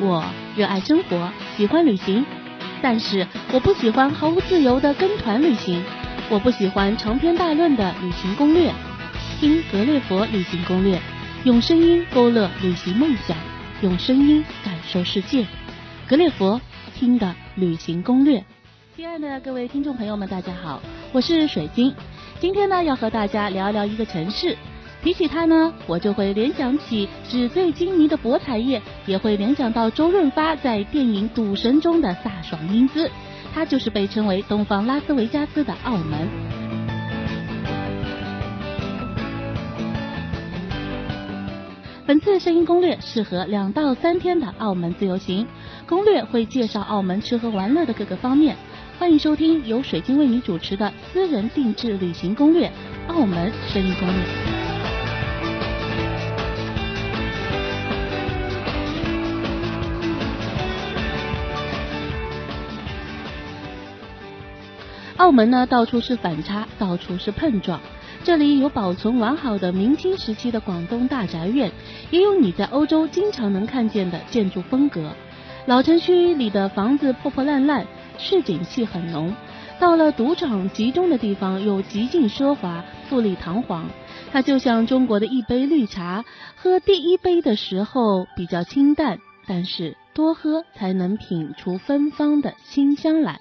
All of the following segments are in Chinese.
我热爱生活，喜欢旅行，但是我不喜欢毫无自由的跟团旅行，我不喜欢长篇大论的旅行攻略。听格列佛旅行攻略，用声音勾勒旅行梦想，用声音感受世界。格列佛听的旅行攻略。亲爱的各位听众朋友们，大家好，我是水晶。今天呢，要和大家聊一聊一个城市。提起它呢，我就会联想起纸醉金迷的博彩业，也会联想到周润发在电影《赌神》中的飒爽英姿。它就是被称为东方拉斯维加斯的澳门。本次声音攻略适合两到三天的澳门自由行，攻略会介绍澳门吃喝玩乐的各个方面。欢迎收听由水晶为你主持的私人定制旅行攻略——澳门声音攻略。澳门呢，到处是反差，到处是碰撞。这里有保存完好的明清时期的广东大宅院，也有你在欧洲经常能看见的建筑风格。老城区里的房子破破烂烂。市井气很浓，到了赌场集中的地方又极尽奢华、富丽堂皇。它就像中国的一杯绿茶，喝第一杯的时候比较清淡，但是多喝才能品出芬芳的清香来。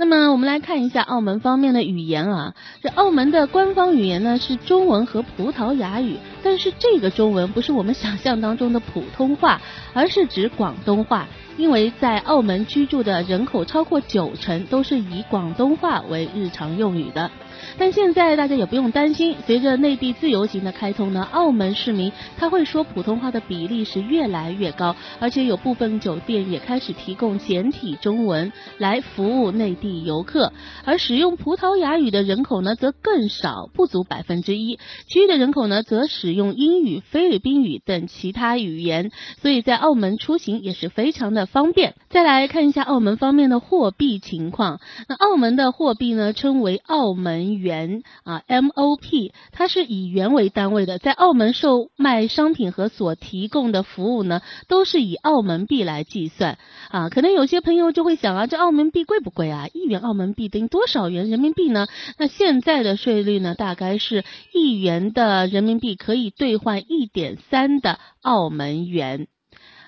那么我们来看一下澳门方面的语言啊，这澳门的官方语言呢是中文和葡萄牙语，但是这个中文不是我们想象当中的普通话，而是指广东话。因为在澳门居住的人口超过九成都是以广东话为日常用语的。但现在大家也不用担心，随着内地自由行的开通呢，澳门市民他会说普通话的比例是越来越高，而且有部分酒店也开始提供简体中文来服务内地游客，而使用葡萄牙语的人口呢则更少，不足百分之一，其余的人口呢则使用英语、菲律宾语等其他语言，所以在澳门出行也是非常的方便。再来看一下澳门方面的货币情况，那澳门的货币呢称为澳门。元啊，MOP，它是以元为单位的，在澳门售卖商品和所提供的服务呢，都是以澳门币来计算啊。可能有些朋友就会想啊，这澳门币贵不贵啊？一元澳门币等于多少元人民币呢？那现在的税率呢，大概是一元的人民币可以兑换一点三的澳门元。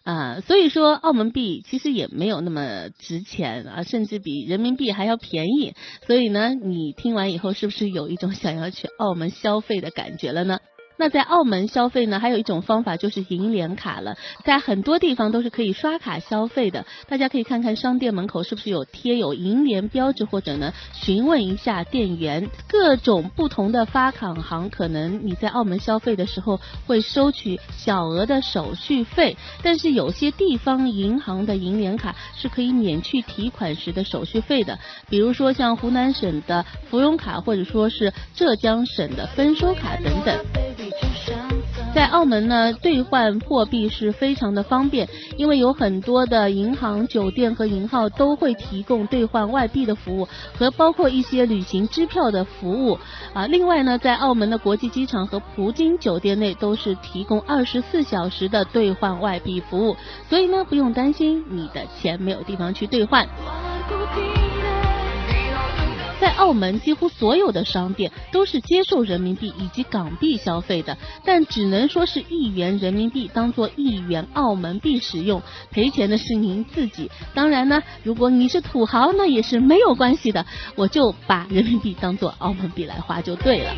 啊，所以说澳门币其实也没有那么值钱啊，甚至比人民币还要便宜。所以呢，你听完以后是不是有一种想要去澳门消费的感觉了呢？那在澳门消费呢，还有一种方法就是银联卡了，在很多地方都是可以刷卡消费的。大家可以看看商店门口是不是有贴有银联标志，或者呢询问一下店员。各种不同的发卡行，可能你在澳门消费的时候会收取小额的手续费，但是有些地方银行的银联卡是可以免去提款时的手续费的。比如说像湖南省的芙蓉卡，或者说是浙江省的丰收卡等等。在澳门呢，兑换货币是非常的方便，因为有很多的银行、酒店和银号都会提供兑换外币的服务，和包括一些旅行支票的服务啊。另外呢，在澳门的国际机场和葡京酒店内都是提供二十四小时的兑换外币服务，所以呢，不用担心你的钱没有地方去兑换。澳门，几乎所有的商店都是接受人民币以及港币消费的，但只能说是一元人民币当做一元澳门币使用，赔钱的是您自己。当然呢，如果你是土豪，那也是没有关系的，我就把人民币当做澳门币来花就对了。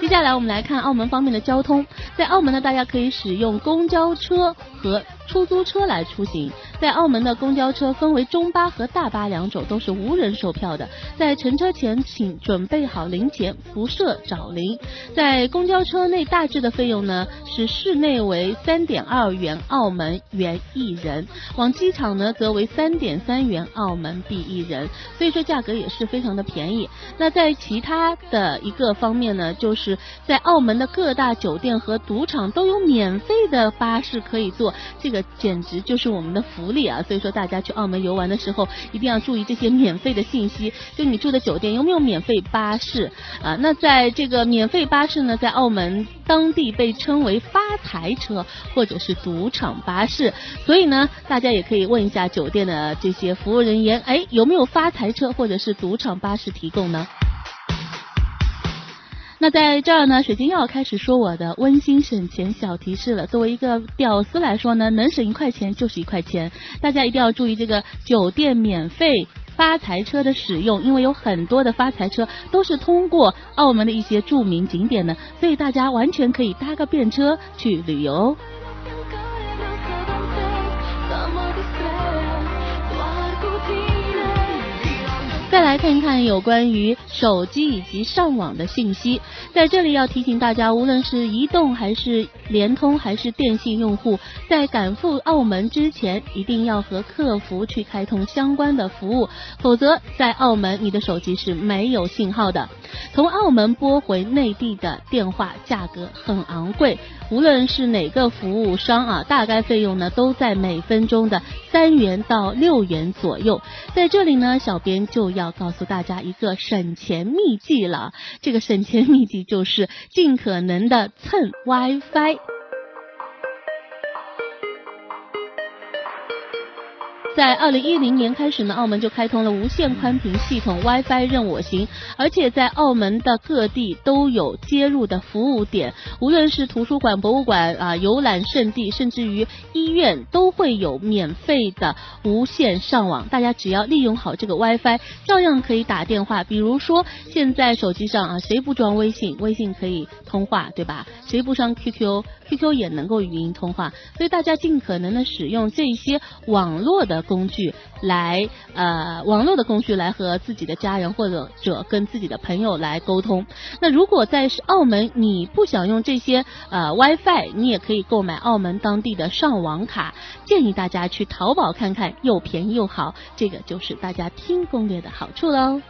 接下来我们来看澳门方面的交通，在澳门呢，大家可以使用公交车和。出租车来出行，在澳门的公交车分为中巴和大巴两种，都是无人售票的。在乘车前，请准备好零钱，辐射找零。在公交车内，大致的费用呢是室内为三点二元澳门元一人，往机场呢则为三点三元澳门币一人，所以说价格也是非常的便宜。那在其他的一个方面呢，就是在澳门的各大酒店和赌场都有免费的巴士可以坐，这个。简直就是我们的福福利啊，所以说大家去澳门游玩的时候一定要注意这些免费的信息，就你住的酒店有没有免费巴士啊？那在这个免费巴士呢，在澳门当地被称为发财车或者是赌场巴士，所以呢，大家也可以问一下酒店的这些服务人员，哎，有没有发财车或者是赌场巴士提供呢？那在这儿呢，水晶要开始说我的温馨省钱小提示了。作为一个屌丝来说呢，能省一块钱就是一块钱。大家一定要注意这个酒店免费发财车的使用，因为有很多的发财车都是通过澳门的一些著名景点的，所以大家完全可以搭个便车去旅游。再来看一看有关于手机以及上网的信息，在这里要提醒大家，无论是移动还是联通还是电信用户，在赶赴澳门之前，一定要和客服去开通相关的服务，否则在澳门你的手机是没有信号的。从澳门拨回内地的电话价格很昂贵，无论是哪个服务商啊，大概费用呢都在每分钟的三元到六元左右。在这里呢，小编就要告诉大家一个省钱秘籍了，这个省钱秘籍就是尽可能的蹭 WiFi。在二零一零年开始呢，澳门就开通了无线宽频系统 WiFi 任我行，而且在澳门的各地都有接入的服务点，无论是图书馆、博物馆啊、游览胜地，甚至于医院都会有免费的无线上网。大家只要利用好这个 WiFi，照样可以打电话。比如说现在手机上啊，谁不装微信？微信可以通话，对吧？谁不上 QQ？QQ 也能够语音通话。所以大家尽可能的使用这些网络的。工具来呃网络的工具来和自己的家人或者者跟自己的朋友来沟通。那如果在澳门你不想用这些呃 WiFi，你也可以购买澳门当地的上网卡。建议大家去淘宝看看，又便宜又好。这个就是大家听攻略的好处喽。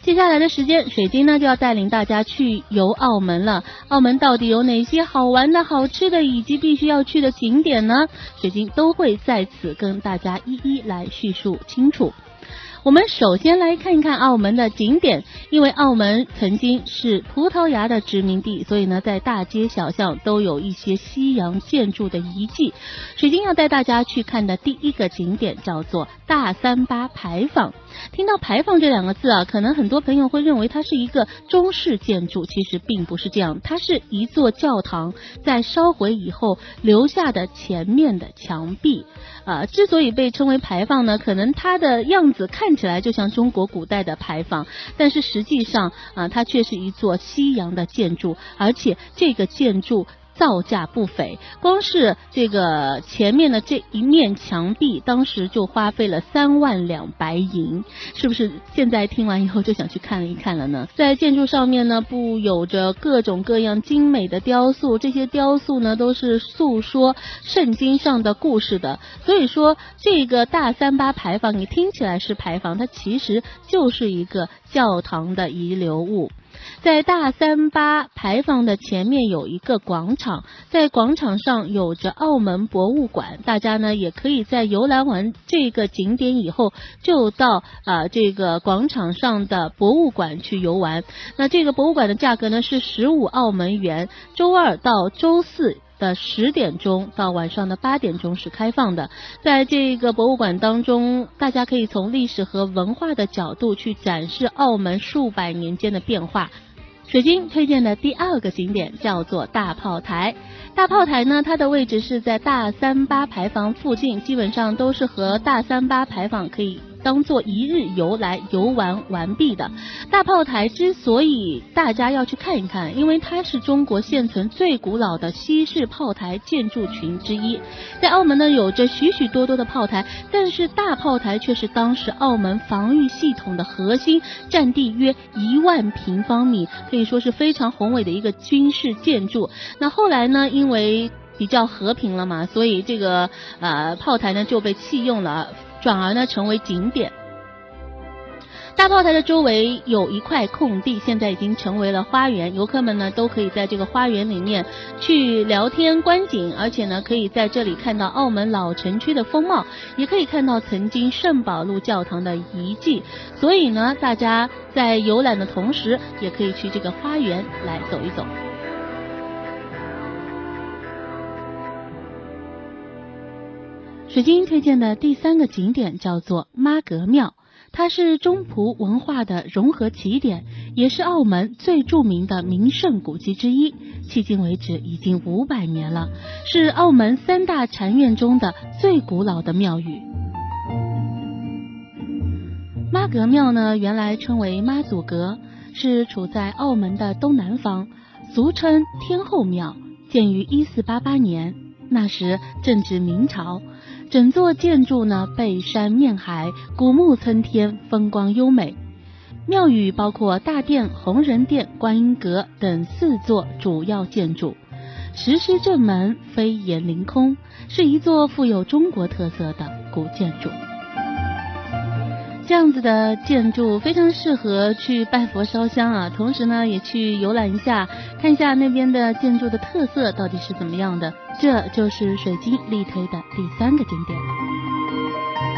接下来的时间，水晶呢就要带领大家去游澳门了。澳门到底有哪些好玩的、好吃的，以及必须要去的景点呢？水晶都会在此跟大家一一来叙述清楚。我们首先来看一看澳门的景点，因为澳门曾经是葡萄牙的殖民地，所以呢，在大街小巷都有一些西洋建筑的遗迹。水晶要带大家去看的第一个景点叫做大三巴牌坊。听到牌坊这两个字啊，可能很多朋友会认为它是一个中式建筑，其实并不是这样，它是一座教堂在烧毁以后留下的前面的墙壁。啊，之所以被称为牌坊呢，可能它的样子看起来就像中国古代的牌坊，但是实际上啊，它却是一座西洋的建筑，而且这个建筑。造价不菲，光是这个前面的这一面墙壁，当时就花费了三万两白银，是不是？现在听完以后就想去看一看了呢？在建筑上面呢，布有着各种各样精美的雕塑，这些雕塑呢都是诉说圣经上的故事的。所以说，这个大三巴牌坊，你听起来是牌坊，它其实就是一个教堂的遗留物。在大三巴牌坊的前面有一个广场，在广场上有着澳门博物馆，大家呢也可以在游览完这个景点以后，就到啊这个广场上的博物馆去游玩。那这个博物馆的价格呢是十五澳门元，周二到周四。的十点钟到晚上的八点钟是开放的，在这个博物馆当中，大家可以从历史和文化的角度去展示澳门数百年间的变化。水晶推荐的第二个景点叫做大炮台。大炮台呢，它的位置是在大三巴牌坊附近，基本上都是和大三巴牌坊可以。当做一日游来游玩完毕的大炮台，之所以大家要去看一看，因为它是中国现存最古老的西式炮台建筑群之一。在澳门呢，有着许许多多的炮台，但是大炮台却是当时澳门防御系统的核心，占地约一万平方米，可以说是非常宏伟的一个军事建筑。那后来呢，因为比较和平了嘛，所以这个呃炮台呢就被弃用了。转而呢成为景点。大炮台的周围有一块空地，现在已经成为了花园，游客们呢都可以在这个花园里面去聊天观景，而且呢可以在这里看到澳门老城区的风貌，也可以看到曾经圣保禄教堂的遗迹。所以呢，大家在游览的同时，也可以去这个花园来走一走。水晶推荐的第三个景点叫做妈阁庙，它是中葡文化的融合起点，也是澳门最著名的名胜古迹之一。迄今为止已经五百年了，是澳门三大禅院中的最古老的庙宇。妈阁庙呢，原来称为妈祖阁，是处在澳门的东南方，俗称天后庙，建于一四八八年，那时正值明朝。整座建筑呢，背山面海，古木参天，风光优美。庙宇包括大殿、红人殿、观音阁等四座主要建筑，石狮正门飞檐凌空，是一座富有中国特色的古建筑。这样子的建筑非常适合去拜佛烧香啊，同时呢，也去游览一下，看一下那边的建筑的特色到底是怎么样的。这就是水晶力推的第三个景点。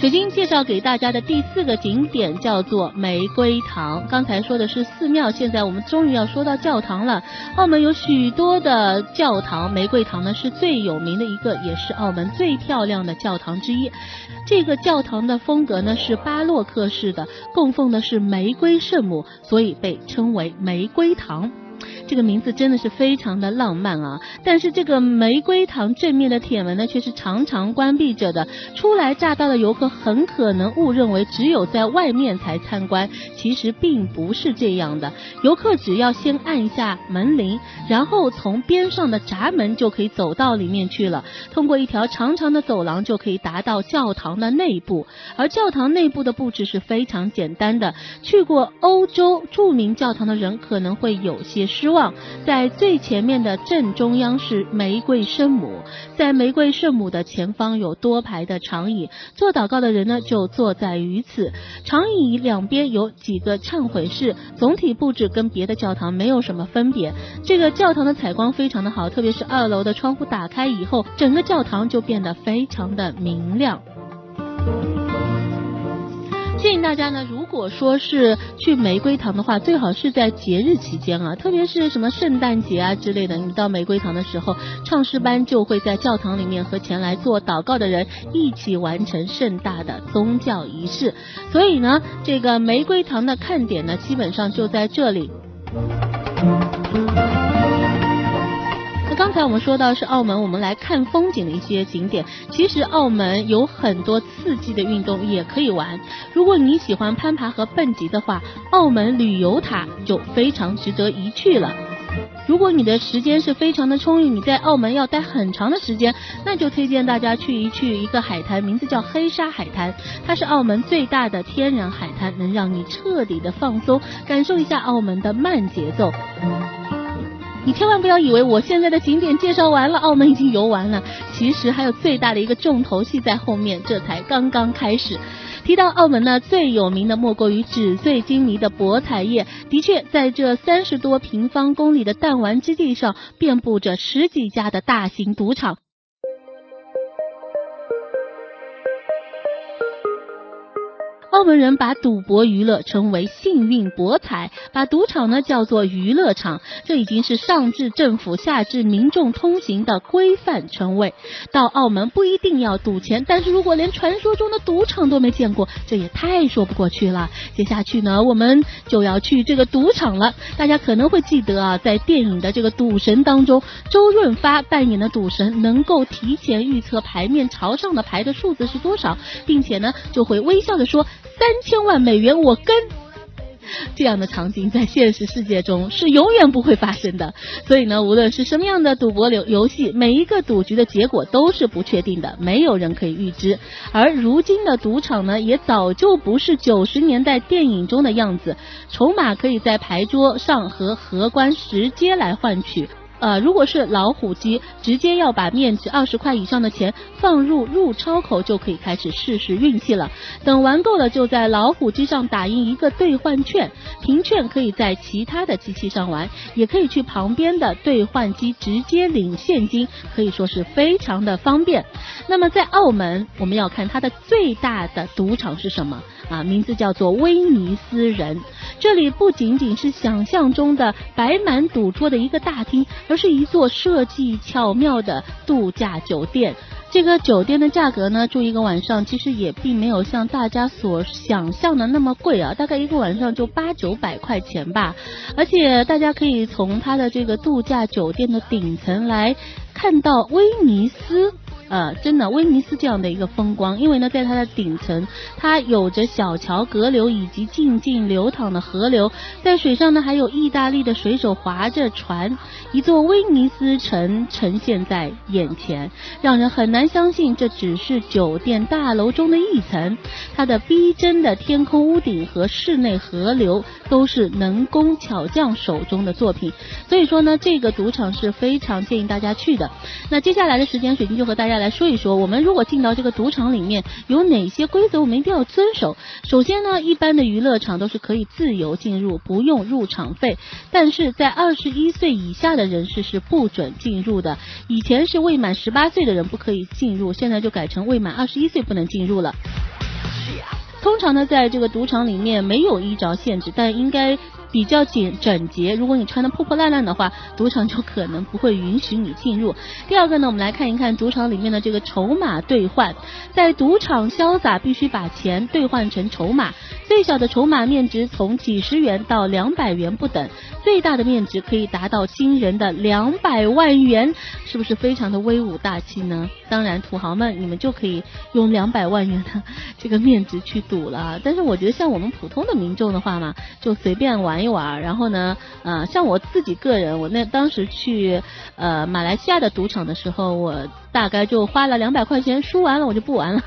水晶介绍给大家的第四个景点叫做玫瑰堂。刚才说的是寺庙，现在我们终于要说到教堂了。澳门有许多的教堂，玫瑰堂呢是最有名的一个，也是澳门最漂亮的教堂之一。这个教堂的风格呢是巴洛克式的，供奉的是玫瑰圣母，所以被称为玫瑰堂。这个名字真的是非常的浪漫啊！但是这个玫瑰堂正面的铁门呢，却是常常关闭着的。初来乍到的游客很可能误认为只有在外面才参观，其实并不是这样的。游客只要先按一下门铃，然后从边上的闸门就可以走到里面去了。通过一条长长的走廊，就可以达到教堂的内部。而教堂内部的布置是非常简单的。去过欧洲著名教堂的人可能会有些失望。在最前面的正中央是玫瑰圣母，在玫瑰圣母的前方有多排的长椅，做祷告的人呢就坐在于此。长椅两边有几个忏悔室，总体布置跟别的教堂没有什么分别。这个教堂的采光非常的好，特别是二楼的窗户打开以后，整个教堂就变得非常的明亮。建议大家呢，如果说是去玫瑰堂的话，最好是在节日期间啊，特别是什么圣诞节啊之类的。你到玫瑰堂的时候，唱诗班就会在教堂里面和前来做祷告的人一起完成盛大的宗教仪式。所以呢，这个玫瑰堂的看点呢，基本上就在这里。刚才我们说到是澳门，我们来看风景的一些景点。其实澳门有很多刺激的运动也可以玩。如果你喜欢攀爬和蹦极的话，澳门旅游塔就非常值得一去了。如果你的时间是非常的充裕，你在澳门要待很长的时间，那就推荐大家去一去一个海滩，名字叫黑沙海滩。它是澳门最大的天然海滩，能让你彻底的放松，感受一下澳门的慢节奏。你千万不要以为我现在的景点介绍完了，澳门已经游完了。其实还有最大的一个重头戏在后面，这才刚刚开始。提到澳门呢，最有名的莫过于纸醉金迷的博彩业。的确，在这三十多平方公里的弹丸之地上，遍布着十几家的大型赌场。澳门人把赌博娱乐称为幸运博彩，把赌场呢叫做娱乐场，这已经是上至政府下至民众通行的规范称谓。到澳门不一定要赌钱，但是如果连传说中的赌场都没见过，这也太说不过去了。接下去呢，我们就要去这个赌场了。大家可能会记得啊，在电影的这个赌神当中，周润发扮演的赌神能够提前预测牌面朝上的牌的数字是多少，并且呢就会微笑的说。三千万美元，我跟这样的场景在现实世界中是永远不会发生的。所以呢，无论是什么样的赌博游游戏，每一个赌局的结果都是不确定的，没有人可以预知。而如今的赌场呢，也早就不是九十年代电影中的样子，筹码可以在牌桌上和荷官直接来换取。呃，如果是老虎机，直接要把面值二十块以上的钱放入入钞口，就可以开始试试运气了。等玩够了，就在老虎机上打印一个兑换券，凭券可以在其他的机器上玩，也可以去旁边的兑换机直接领现金，可以说是非常的方便。那么在澳门，我们要看它的最大的赌场是什么啊？名字叫做威尼斯人。这里不仅仅是想象中的摆满赌桌的一个大厅。而是一座设计巧妙的度假酒店。这个酒店的价格呢，住一个晚上其实也并没有像大家所想象的那么贵啊，大概一个晚上就八九百块钱吧。而且大家可以从它的这个度假酒店的顶层来看到威尼斯。呃，真的，威尼斯这样的一个风光，因为呢，在它的顶层，它有着小桥隔流以及静静流淌的河流，在水上呢，还有意大利的水手划着船，一座威尼斯城呈现在眼前，让人很难相信这只是酒店大楼中的一层。它的逼真的天空屋顶和室内河流都是能工巧匠手中的作品，所以说呢，这个赌场是非常建议大家去的。那接下来的时间，水晶就和大家。来说一说，我们如果进到这个赌场里面，有哪些规则我们一定要遵守？首先呢，一般的娱乐场都是可以自由进入，不用入场费，但是在二十一岁以下的人士是不准进入的。以前是未满十八岁的人不可以进入，现在就改成未满二十一岁不能进入了。通常呢，在这个赌场里面没有衣着限制，但应该。比较简整洁，如果你穿的破破烂烂的话，赌场就可能不会允许你进入。第二个呢，我们来看一看赌场里面的这个筹码兑换，在赌场潇洒必须把钱兑换成筹码，最小的筹码面值从几十元到两百元不等，最大的面值可以达到惊人的两百万元，是不是非常的威武大气呢？当然，土豪们你们就可以用两百万元的 这个面值去赌了，但是我觉得像我们普通的民众的话嘛，就随便玩。玩一玩，然后呢，呃，像我自己个人，我那当时去呃马来西亚的赌场的时候，我大概就花了两百块钱，输完了我就不玩了。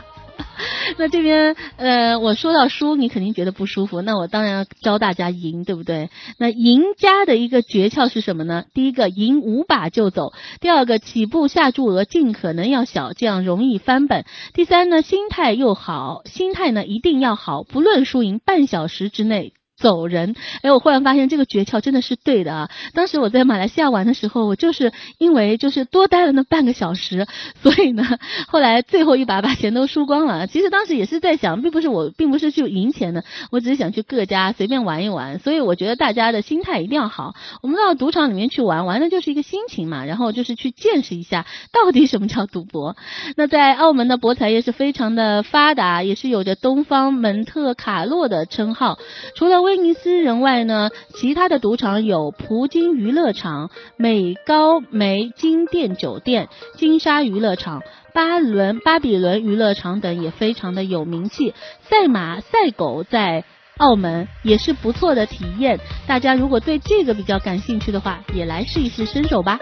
那这边呃，我说到输，你肯定觉得不舒服，那我当然要教大家赢，对不对？那赢家的一个诀窍是什么呢？第一个，赢五把就走；第二个，起步下注额尽可能要小，这样容易翻本；第三呢，心态又好，心态呢一定要好，不论输赢，半小时之内。走人，哎，我忽然发现这个诀窍真的是对的啊！当时我在马来西亚玩的时候，我就是因为就是多待了那半个小时，所以呢，后来最后一把把钱都输光了。其实当时也是在想，并不是我，并不是去赢钱的，我只是想去各家随便玩一玩。所以我觉得大家的心态一定要好。我们到赌场里面去玩，玩的就是一个心情嘛，然后就是去见识一下到底什么叫赌博。那在澳门的博彩业是非常的发达，也是有着东方蒙特卡洛的称号。除了为威尼斯人外呢，其他的赌场有葡京娱乐场、美高梅金店酒店、金沙娱乐场、巴伦巴比伦娱乐场等也非常的有名气。赛马、赛狗在澳门也是不错的体验，大家如果对这个比较感兴趣的话，也来试一试身手吧。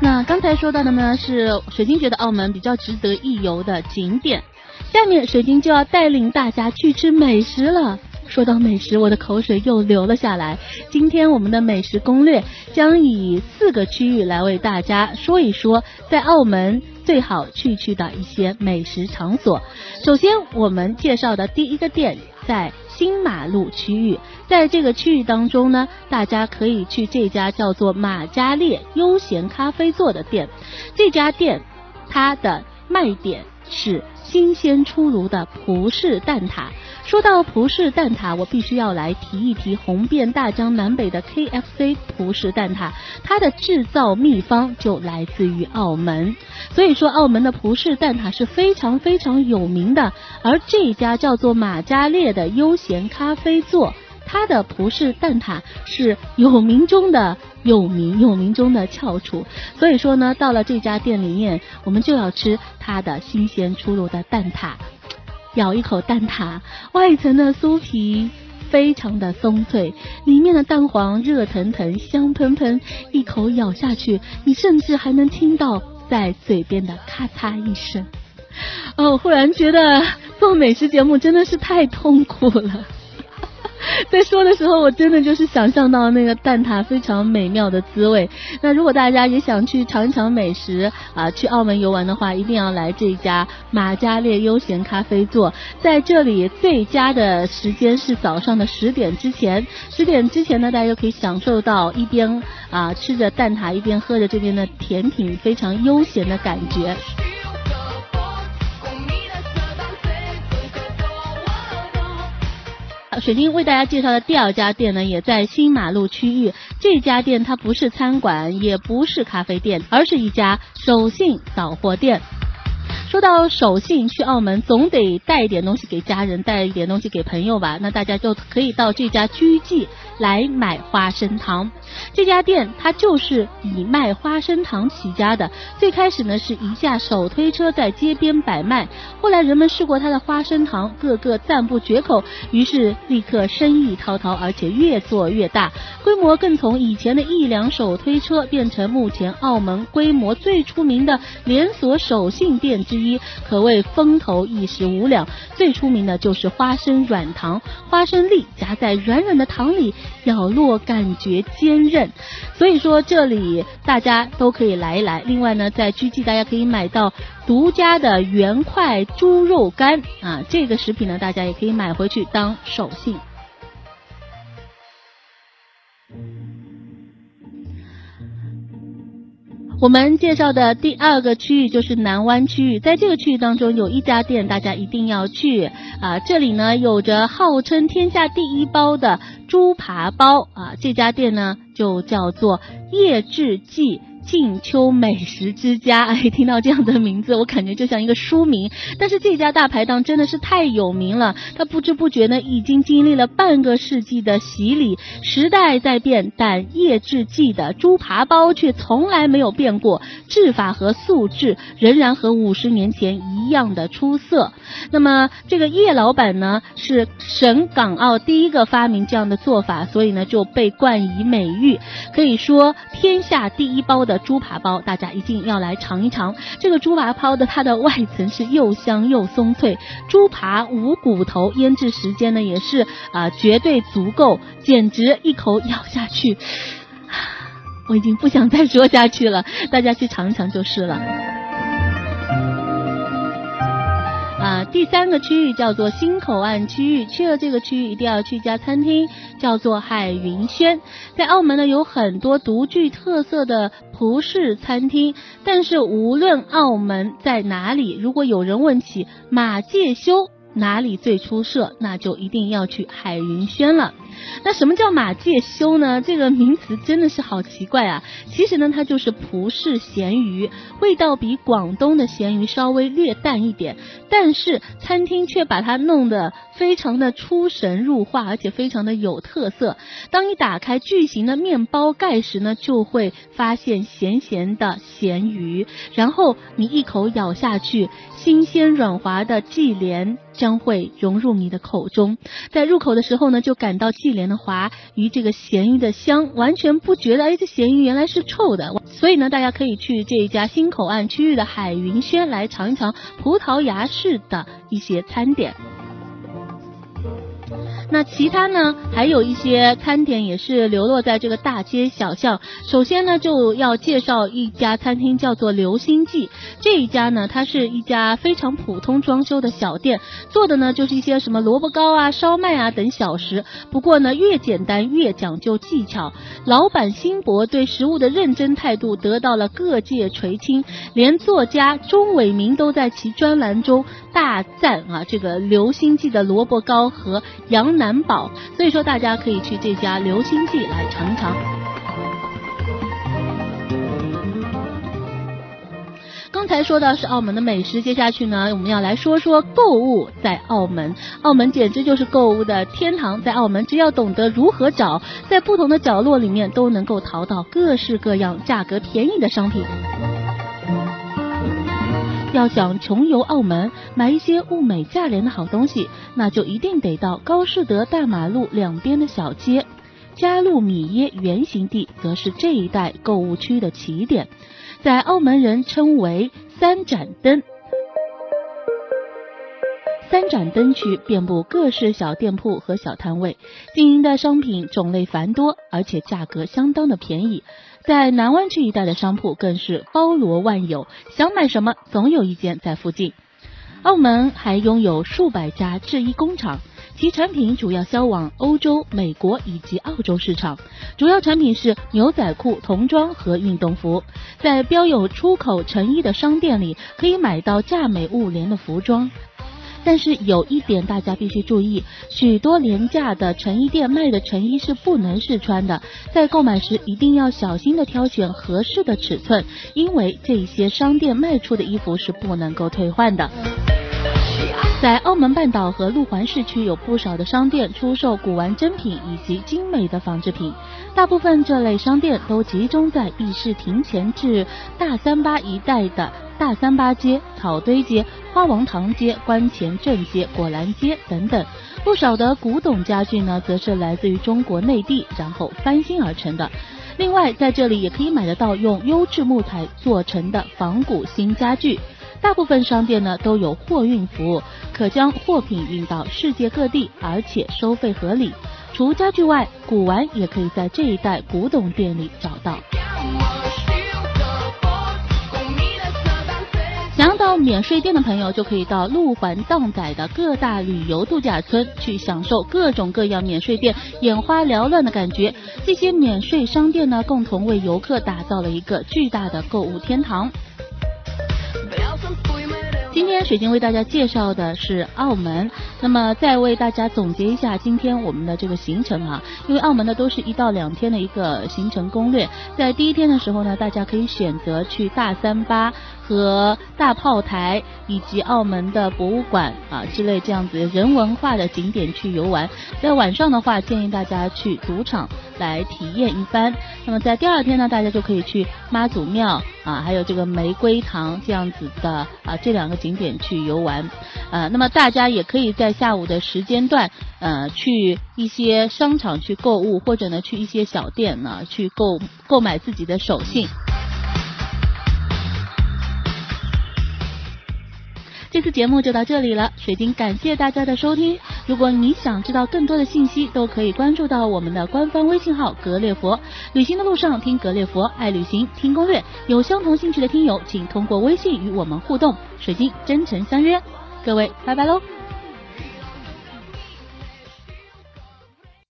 那刚才说到的呢，是水晶觉得澳门比较值得一游的景点。下面水晶就要带领大家去吃美食了。说到美食，我的口水又流了下来。今天我们的美食攻略将以四个区域来为大家说一说，在澳门最好去去的一些美食场所。首先，我们介绍的第一个店在新马路区域，在这个区域当中呢，大家可以去这家叫做马加列悠闲咖啡座的店。这家店它的卖点是。新鲜出炉的葡式蛋挞。说到葡式蛋挞，我必须要来提一提红遍大江南北的 KFC 葡式蛋挞，它的制造秘方就来自于澳门。所以说，澳门的葡式蛋挞是非常非常有名的。而这家叫做马加列的悠闲咖啡座。它的葡式蛋挞是有名中的有名，有名中的翘楚。所以说呢，到了这家店里面，我们就要吃它的新鲜出炉的蛋挞。咬一口蛋挞，外层的酥皮非常的松脆，里面的蛋黄热腾腾、香喷喷，一口咬下去，你甚至还能听到在嘴边的咔嚓一声。哦，忽然觉得做美食节目真的是太痛苦了。在说的时候，我真的就是想象到那个蛋挞非常美妙的滋味。那如果大家也想去尝一尝美食啊，去澳门游玩的话，一定要来这家马加列悠闲咖啡座。在这里最佳的时间是早上的十点之前，十点之前呢，大家就可以享受到一边啊吃着蛋挞，一边喝着这边的甜品，非常悠闲的感觉。水晶为大家介绍的第二家店呢，也在新马路区域。这家店它不是餐馆，也不是咖啡店，而是一家手信扫货店。说到手信，去澳门总得带一点东西给家人，带一点东西给朋友吧。那大家就可以到这家居记来买花生糖。这家店它就是以卖花生糖起家的。最开始呢是一架手推车在街边摆卖，后来人们试过它的花生糖，个个赞不绝口，于是立刻生意滔滔，而且越做越大，规模更从以前的一辆手推车变成目前澳门规模最出名的连锁手信店之。一可谓风头一时无两，最出名的就是花生软糖，花生粒夹在软软的糖里，咬落感觉坚韧，所以说这里大家都可以来一来。另外呢，在居记大家可以买到独家的圆块猪肉干啊，这个食品呢大家也可以买回去当手信。我们介绍的第二个区域就是南湾区域，在这个区域当中有一家店，大家一定要去啊！这里呢有着号称天下第一包的猪扒包啊，这家店呢就叫做叶志记。静秋美食之家，哎，听到这样的名字，我感觉就像一个书名。但是这家大排档真的是太有名了，它不知不觉呢，已经经历了半个世纪的洗礼。时代在变，但叶志记的猪扒包却从来没有变过，制法和素质仍然和五十年前一样的出色。那么这个叶老板呢，是省港澳第一个发明这样的做法，所以呢就被冠以美誉，可以说天下第一包的。猪扒包，大家一定要来尝一尝。这个猪扒包的它的外层是又香又松脆，猪扒无骨头，腌制时间呢也是啊绝对足够，简直一口咬下去，我已经不想再说下去了，大家去尝一尝就是了。啊，第三个区域叫做新口岸区域，去了这个区域一定要去一家餐厅，叫做海云轩。在澳门呢，有很多独具特色的葡式餐厅，但是无论澳门在哪里，如果有人问起马介休哪里最出色，那就一定要去海云轩了。那什么叫马介休呢？这个名词真的是好奇怪啊！其实呢，它就是葡式咸鱼，味道比广东的咸鱼稍微略淡一点，但是餐厅却把它弄得非常的出神入化，而且非常的有特色。当你打开巨型的面包盖时呢，就会发现咸咸的咸鱼，然后你一口咬下去，新鲜软滑的鲫莲将会融入你的口中，在入口的时候呢，就感到。鲫莲的滑与这个咸鱼的香，完全不觉得哎，这咸鱼原来是臭的。所以呢，大家可以去这一家新口岸区域的海云轩来尝一尝葡萄牙式的一些餐点。那其他呢，还有一些餐点也是流落在这个大街小巷。首先呢，就要介绍一家餐厅，叫做流星记。这一家呢，它是一家非常普通装修的小店，做的呢就是一些什么萝卜糕啊、烧麦啊等小食。不过呢，越简单越讲究技巧。老板辛博对食物的认真态度得到了各界垂青，连作家钟伟明都在其专栏中大赞啊这个流星记的萝卜糕和羊。难保，所以说大家可以去这家流星记来尝尝。刚才说到是澳门的美食，接下去呢，我们要来说说购物。在澳门，澳门简直就是购物的天堂。在澳门，只要懂得如何找，在不同的角落里面都能够淘到各式各样、价格便宜的商品。要想穷游澳门，买一些物美价廉的好东西，那就一定得到高士德大马路两边的小街。加路米耶原型地则是这一带购物区的起点，在澳门人称为三盏灯。三盏灯区遍布各式小店铺和小摊位，经营的商品种类繁多，而且价格相当的便宜。在南湾区一带的商铺更是包罗万有，想买什么总有一间在附近。澳门还拥有数百家制衣工厂，其产品主要销往欧洲、美国以及澳洲市场，主要产品是牛仔裤、童装和运动服。在标有出口成衣的商店里，可以买到价美物廉的服装。但是有一点大家必须注意，许多廉价的成衣店卖的成衣是不能试穿的，在购买时一定要小心的挑选合适的尺寸，因为这些商店卖出的衣服是不能够退换的。在澳门半岛和路环市区有不少的商店出售古玩珍品以及精美的仿制品，大部分这类商店都集中在议事亭前至大三巴一带的。大三巴街、草堆街、花王堂街、关前镇街、果栏街等等，不少的古董家具呢，则是来自于中国内地，然后翻新而成的。另外，在这里也可以买得到用优质木材做成的仿古新家具。大部分商店呢都有货运服务，可将货品运到世界各地，而且收费合理。除家具外，古玩也可以在这一带古董店里找到。想要到免税店的朋友，就可以到路环荡仔的各大旅游度假村去享受各种各样免税店眼花缭乱的感觉。这些免税商店呢，共同为游客打造了一个巨大的购物天堂。今天水晶为大家介绍的是澳门，那么再为大家总结一下今天我们的这个行程啊，因为澳门呢都是一到两天的一个行程攻略，在第一天的时候呢，大家可以选择去大三巴和大炮台以及澳门的博物馆啊之类这样子人文化的景点去游玩，在晚上的话建议大家去赌场来体验一番，那么在第二天呢，大家就可以去妈祖庙啊，还有这个玫瑰堂这样子的啊这两个景。点去游玩，呃，那么大家也可以在下午的时间段，呃，去一些商场去购物，或者呢，去一些小店呢，去购购买自己的手信。这次节目就到这里了，水晶感谢大家的收听。如果你想知道更多的信息，都可以关注到我们的官方微信号“格列佛”。旅行的路上听格列佛，爱旅行听攻略。有相同兴趣的听友，请通过微信与我们互动。水晶真诚相约，各位，拜拜喽。